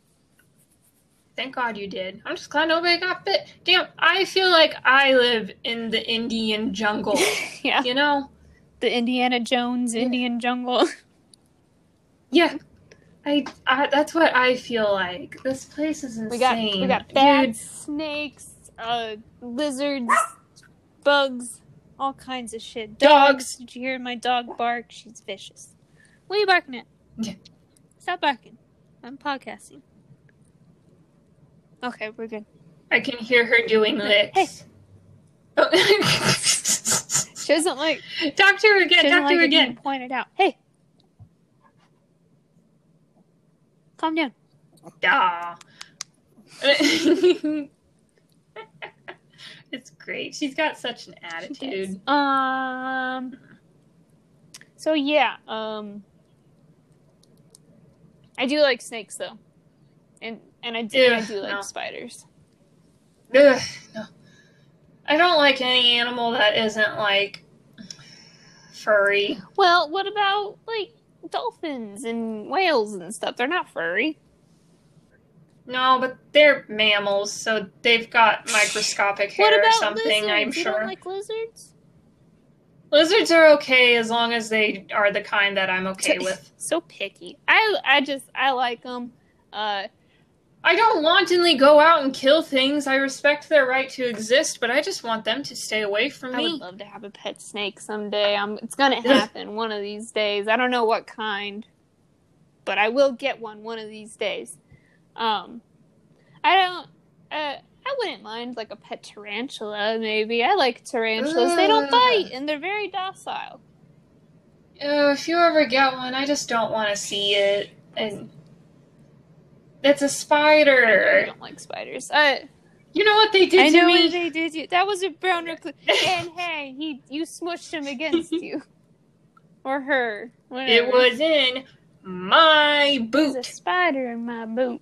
A: Thank God you did. I'm just glad nobody got bit. Damn, I feel like I live in the Indian jungle.
B: yeah,
A: you know?
B: the Indiana Jones Indian jungle.
A: Yeah. I, I that's what I feel like. This place is insane.
B: we got we got bats, snakes, uh, lizards, bugs, all kinds of shit.
A: Dogs.
B: Did you hear my dog bark? She's vicious. What are you barking at? Stop barking. I'm podcasting. Okay, we're good.
A: I can hear her doing
B: this.
A: Hey. Oh.
B: She doesn't like.
A: talk to her again. Talk
B: like
A: to her
B: it being
A: again.
B: pointed out. Hey, calm down.
A: Aw. it's great. She's got such an attitude.
B: Um. So yeah, um, I do like snakes though, and and I do I do like
A: no.
B: spiders.
A: Ugh, no. I don't like any animal that isn't like furry.
B: Well, what about like dolphins and whales and stuff? They're not furry.
A: No, but they're mammals, so they've got microscopic hair
B: what
A: or something,
B: lizards?
A: I'm
B: You
A: sure.
B: don't like lizards?
A: Lizards are okay as long as they are the kind that I'm okay with.
B: So picky. I I just I like them. Uh,
A: I don't wantonly go out and kill things. I respect their right to exist, but I just want them to stay away from me.
B: I would love to have a pet snake someday. Um, it's gonna happen one of these days. I don't know what kind, but I will get one one of these days. Um, I don't. Uh, I wouldn't mind like a pet tarantula. Maybe I like tarantulas. They don't bite and they're very docile.
A: Uh, if you ever get one, I just don't want to see it. And it's a spider.
B: I don't like spiders. Uh,
A: You know what they did
B: I
A: to
B: know
A: me?
B: what they did. You. That was a brown recluse. and hey, he you smushed him against you, or her. Whatever.
A: It was in my
B: There's a spider in my boot.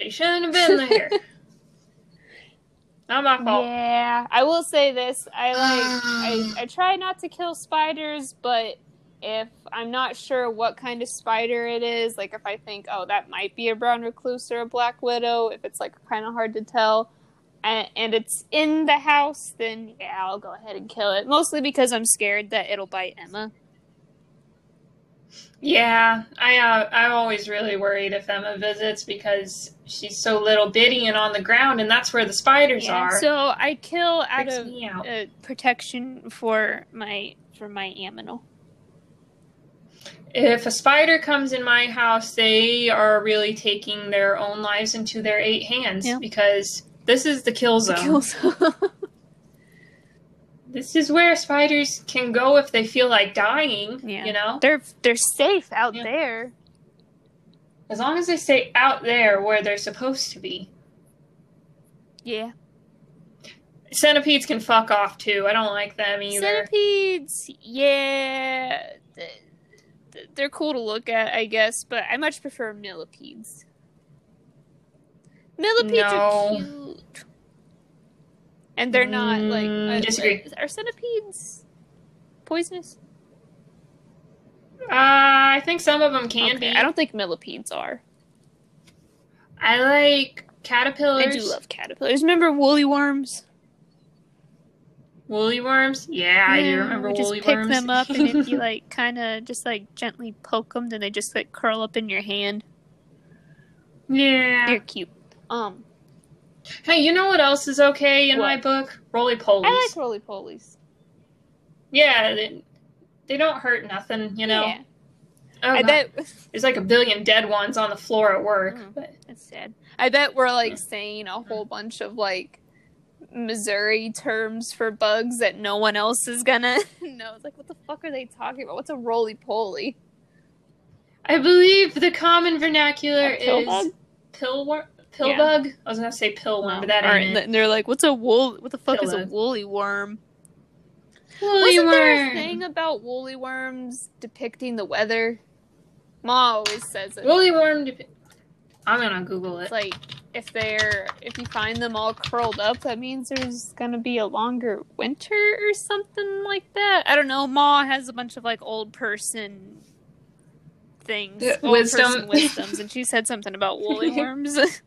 A: She shouldn't have been there. Not my fault.
B: Yeah, I will say this. I like I, I try not to kill spiders, but if I'm not sure what kind of spider it is, like if I think, oh, that might be a brown recluse or a black widow, if it's like kind of hard to tell, and, and it's in the house, then yeah, I'll go ahead and kill it. Mostly because I'm scared that it'll bite Emma.
A: Yeah, I uh, I'm always really worried if Emma visits because she's so little bitty and on the ground, and that's where the spiders
B: Yeah,
A: are.
B: So I kill out of
A: me out.
B: uh, protection for my for my aminal.
A: If a spider comes in my house, they are really taking their own lives into their eight hands
B: Yeah.
A: because this is the kill zone.
B: Kills.
A: This is where spiders can go if they feel like dying.
B: Yeah.
A: You know,
B: they're they're safe out
A: Yeah.
B: there.
A: as long as they stay out there where they're supposed to be.
B: Yeah.
A: Centipedes can fuck off too. I don't like them either.
B: Centipedes, yeah, th- th- they're cool to look at, I guess, but I much prefer millipedes. Millipedes
A: No.
B: are cute, and they're not like
A: Mm,
B: uh,
A: disagree.
B: Are centipedes poisonous?
A: Uh, I think some of them can
B: Okay,
A: be.
B: I don't think millipedes are.
A: I like caterpillars.
B: I do love caterpillars. Remember woolly worms?
A: woolly worms. Yeah, I do remember
B: just
A: woolly worms.
B: Just pick them up, and if you like, kind of just like gently poke them, then they just like curl up in your hand.
A: yeah.
B: They're cute. Um,
A: Hey, you know what else is okay in
B: What?
A: my book? Roly polies.
B: I like roly polies.
A: yeah, they, they don't hurt nothing. You know.
B: Yeah.
A: Oh,
B: I bet
A: there's like a billion dead ones on the floor at work.
B: Mhm.
A: But
B: that's sad. I bet we're like saying a whole bunch of like Missouri terms for bugs that no one else is gonna know. It's like, what the fuck are they talking about? What's a roly poly?
A: I believe the common vernacular
B: A pill
A: is
B: bug?
A: pillworm. Pill
B: Yeah.
A: bug. I was gonna say pillworm, but that ain't it.
B: and they're like, what's a wool? What the fuck is a woolly worm?
A: Woolly
B: Wasn't there a
A: worm.
B: thing about woolly worms depicting the weather? Ma always says it.
A: Woolly worm. dep- I'm gonna Google it.
B: It's like if they're if you find them all curled up, that means there's gonna be a longer winter or something like that. I don't know. Ma has a bunch of like old person things, old
A: wisdom.
B: person wisdoms, and she said something about woolly worms.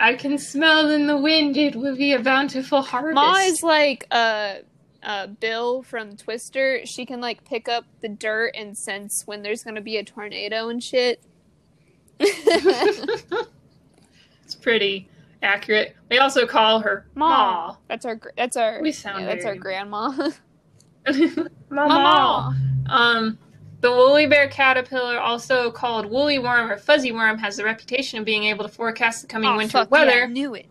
A: I can smell in the wind. It will be a bountiful harvest.
B: Ma is like uh uh Bill from Twister. She can like pick up the dirt and sense when there's gonna be a tornado and shit.
A: it's pretty accurate. We also call her
B: Ma.
A: Ma.
B: That's our that's our
A: We sound
B: yeah, that's our grandma.
A: Mama. Um, the woolly bear caterpillar, also called woolly worm or fuzzy worm, has the reputation of being able to forecast the coming
B: Oh,
A: winter
B: fuck yeah, I
A: weather.
B: knew it.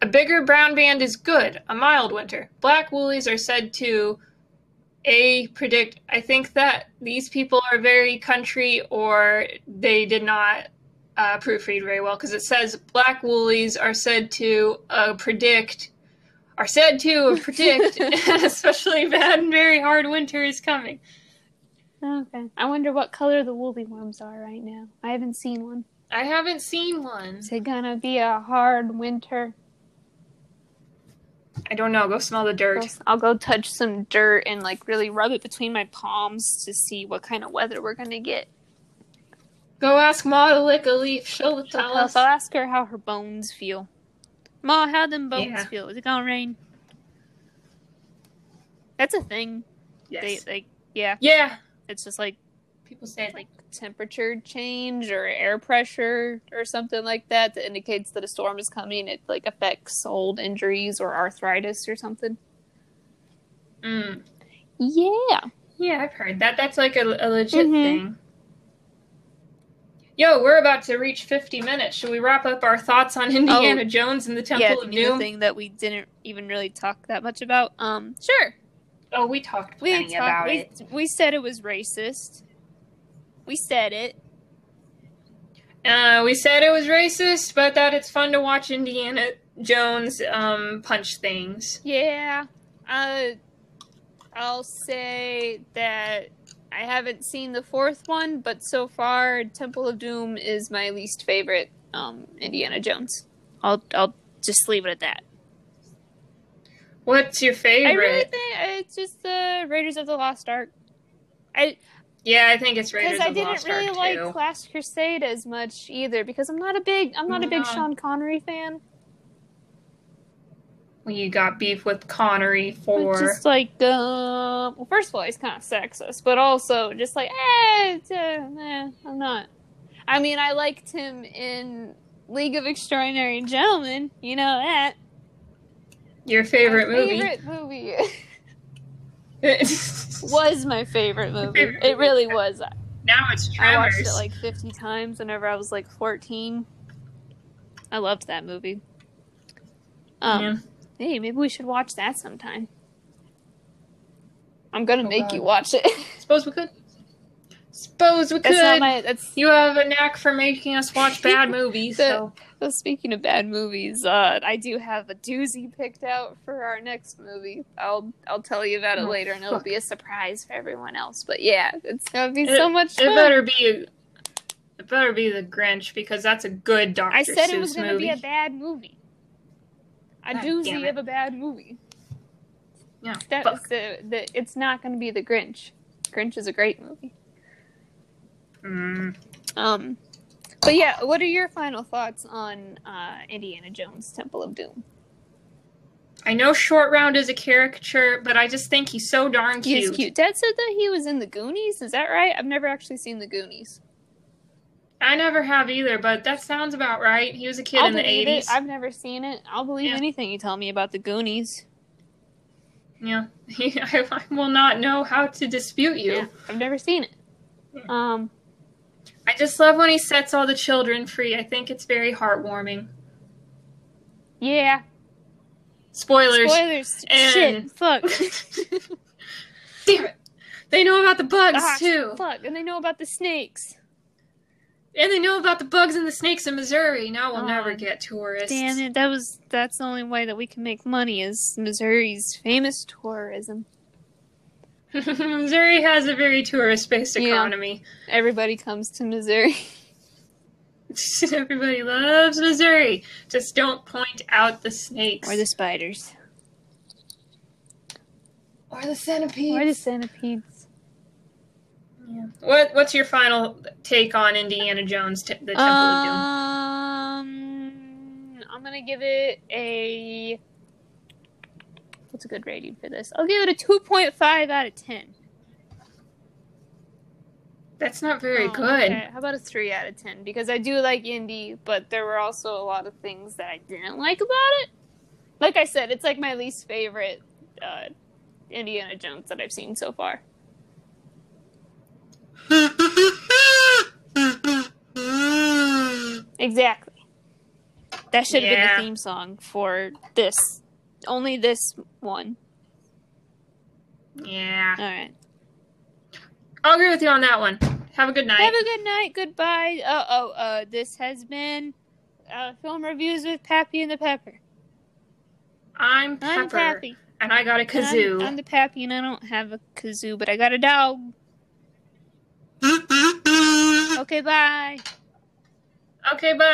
A: A bigger brown band is good, a mild winter. Black woolies are said to a predict. I think that these people are very country, or they did not uh, proofread very well because it says black woolies are said to uh, predict. Are said to predict, especially bad and very hard winter is coming.
B: Okay. I wonder what color the woolly worms are right now. I haven't seen one.
A: I haven't seen one.
B: Is it gonna be a hard winter?
A: I don't know. Go smell the dirt.
B: I'll go touch some dirt and like really rub it between my palms to see what kind of weather we're gonna get.
A: Go ask Ma to lick a leaf. She'll
B: I'll,
A: tell us.
B: I'll ask her how her bones feel. Ma, how them bones
A: Yeah.
B: feel? Is it gonna rain? That's a thing. They
A: Yes.
B: like yeah.
A: Yeah.
B: It's just like
A: People say
B: like temperature change or air pressure or something like that that indicates that a storm is coming. It like affects old injuries or arthritis or something.
A: Mm.
B: Yeah.
A: Yeah, I've heard that. That's like a, a legit
B: Mhm.
A: thing. Yo, we're about to reach 50 minutes. Should we wrap up our thoughts on Indiana
B: Oh.
A: Jones and the Temple
B: yeah,
A: of
B: you mean the
A: Doom?
B: thing that we didn't even really talk that much about. Um, sure.
A: Oh, we talked
B: We
A: plenty
B: talked,
A: about
B: we,
A: it.
B: we said it was racist. We said it.
A: Uh, we said it was racist, but that it's fun to watch Indiana Jones um, punch things.
B: Yeah. Uh, I'll say that I haven't seen the fourth one, but so far, Temple of Doom is my least favorite um, Indiana Jones. I'll I'll just leave it at that.
A: What's your favorite?
B: I really think it's just the Raiders of the Lost Ark. I
A: yeah, I think it's Raiders
B: because I didn't
A: Lost
B: really
A: Ark
B: like
A: too.
B: Last Crusade as much either because I'm not a big I'm not a big Sean Connery fan.
A: We got beef with Connery for.
B: Just like, uh, well, first of all, he's kind of sexist, but also just like, eh, uh, eh, I'm not. I mean, I liked him in League of Extraordinary Gentlemen. You know that.
A: Your favorite
B: my
A: movie.
B: Favorite movie It was my favorite movie.
A: Favorite
B: It really
A: movie.
B: was.
A: now it's
B: I watched it like 50 times whenever I was like 14. I loved that movie. Um,
A: Yeah.
B: Hey, maybe we should watch that sometime. I'm gonna
A: Oh,
B: make
A: God.
B: you watch it.
A: Suppose we could. Suppose we
B: that's
A: could.
B: not my. That's
A: You have a knack for making us watch bad movies,
B: The-
A: so
B: well, speaking of bad movies. Uh, I do have a doozy picked out for our next movie. I'll I'll tell you about it
A: Oh,
B: later, and it'll
A: fuck.
B: be a surprise for everyone else. But yeah, it's gonna be
A: It-
B: so much
A: it better be. It better be the Grinch because that's a good Doctor
B: I said it was gonna
A: movie.
B: be a bad movie. A
A: God
B: doozy of a bad movie.
A: yeah,
B: That
A: fuck.
B: is the, the it's not going to be the Grinch. Grinch is a great movie.
A: Mm.
B: Um, but yeah, what are your final thoughts on uh, Indiana Jones: Temple of Doom?
A: I know Short Round is a caricature, but I just think he's so darn cute.
B: He's cute. Dad said that he was in the Goonies. Is that right? I've never actually seen the Goonies.
A: I never have either, but that sounds about right. He was a kid
B: I'll
A: in the eighties.
B: I've never seen it. I'll believe
A: Yeah.
B: anything you tell me about the Goonies.
A: Yeah, I, I will not know how to dispute you.
B: Yeah, I've never seen it.
A: Yeah.
B: Um,
A: I just love when he sets all the children free. I think it's very heartwarming.
B: yeah.
A: Spoilers.
B: Spoilers.
A: And-
B: Shit. Fuck.
A: Damn it. They know about the bugs
B: Ah,
A: too.
B: Fuck. And they know about the snakes.
A: And they know about the bugs and the snakes in Missouri. Now we'll
B: Oh,
A: never get tourists.
B: Damn it, that was that's the only way that we can make money is Missouri's famous tourism.
A: Missouri has a very tourist based economy.
B: Yeah.
A: economy.
B: Everybody comes to Missouri.
A: Everybody loves Missouri. Just don't point out the snakes.
B: or the spiders.
A: or the centipedes.
B: Or the centipedes.
A: Yeah. What What's your final take on Indiana Jones, t- the Temple of Doom?
B: Um I'm gonna give it a what's a good rating for this? I'll give it a two point five out of ten.
A: That's not very
B: Oh,
A: good.
B: okay. How about a three out of ten? Because I do like Indy, but there were also a lot of things that I didn't like about it. Like I said, it's like my least favorite uh, Indiana Jones that I've seen so far. Exactly. That should have
A: Yeah.
B: been the theme song for this. Only this one.
A: Yeah.
B: All right.
A: I'll agree with you on that one. Have a good night.
B: Have a good night. Goodbye. Uh oh. Uh, this has been uh, film reviews with Pappy and the Pepper.
A: I'm Pepper,
B: I'm Pappy.
A: and I got a kazoo.
B: I'm, I'm the Pappy, and I don't have a kazoo, but I got a dog. Okay, bye.
A: okay, bye.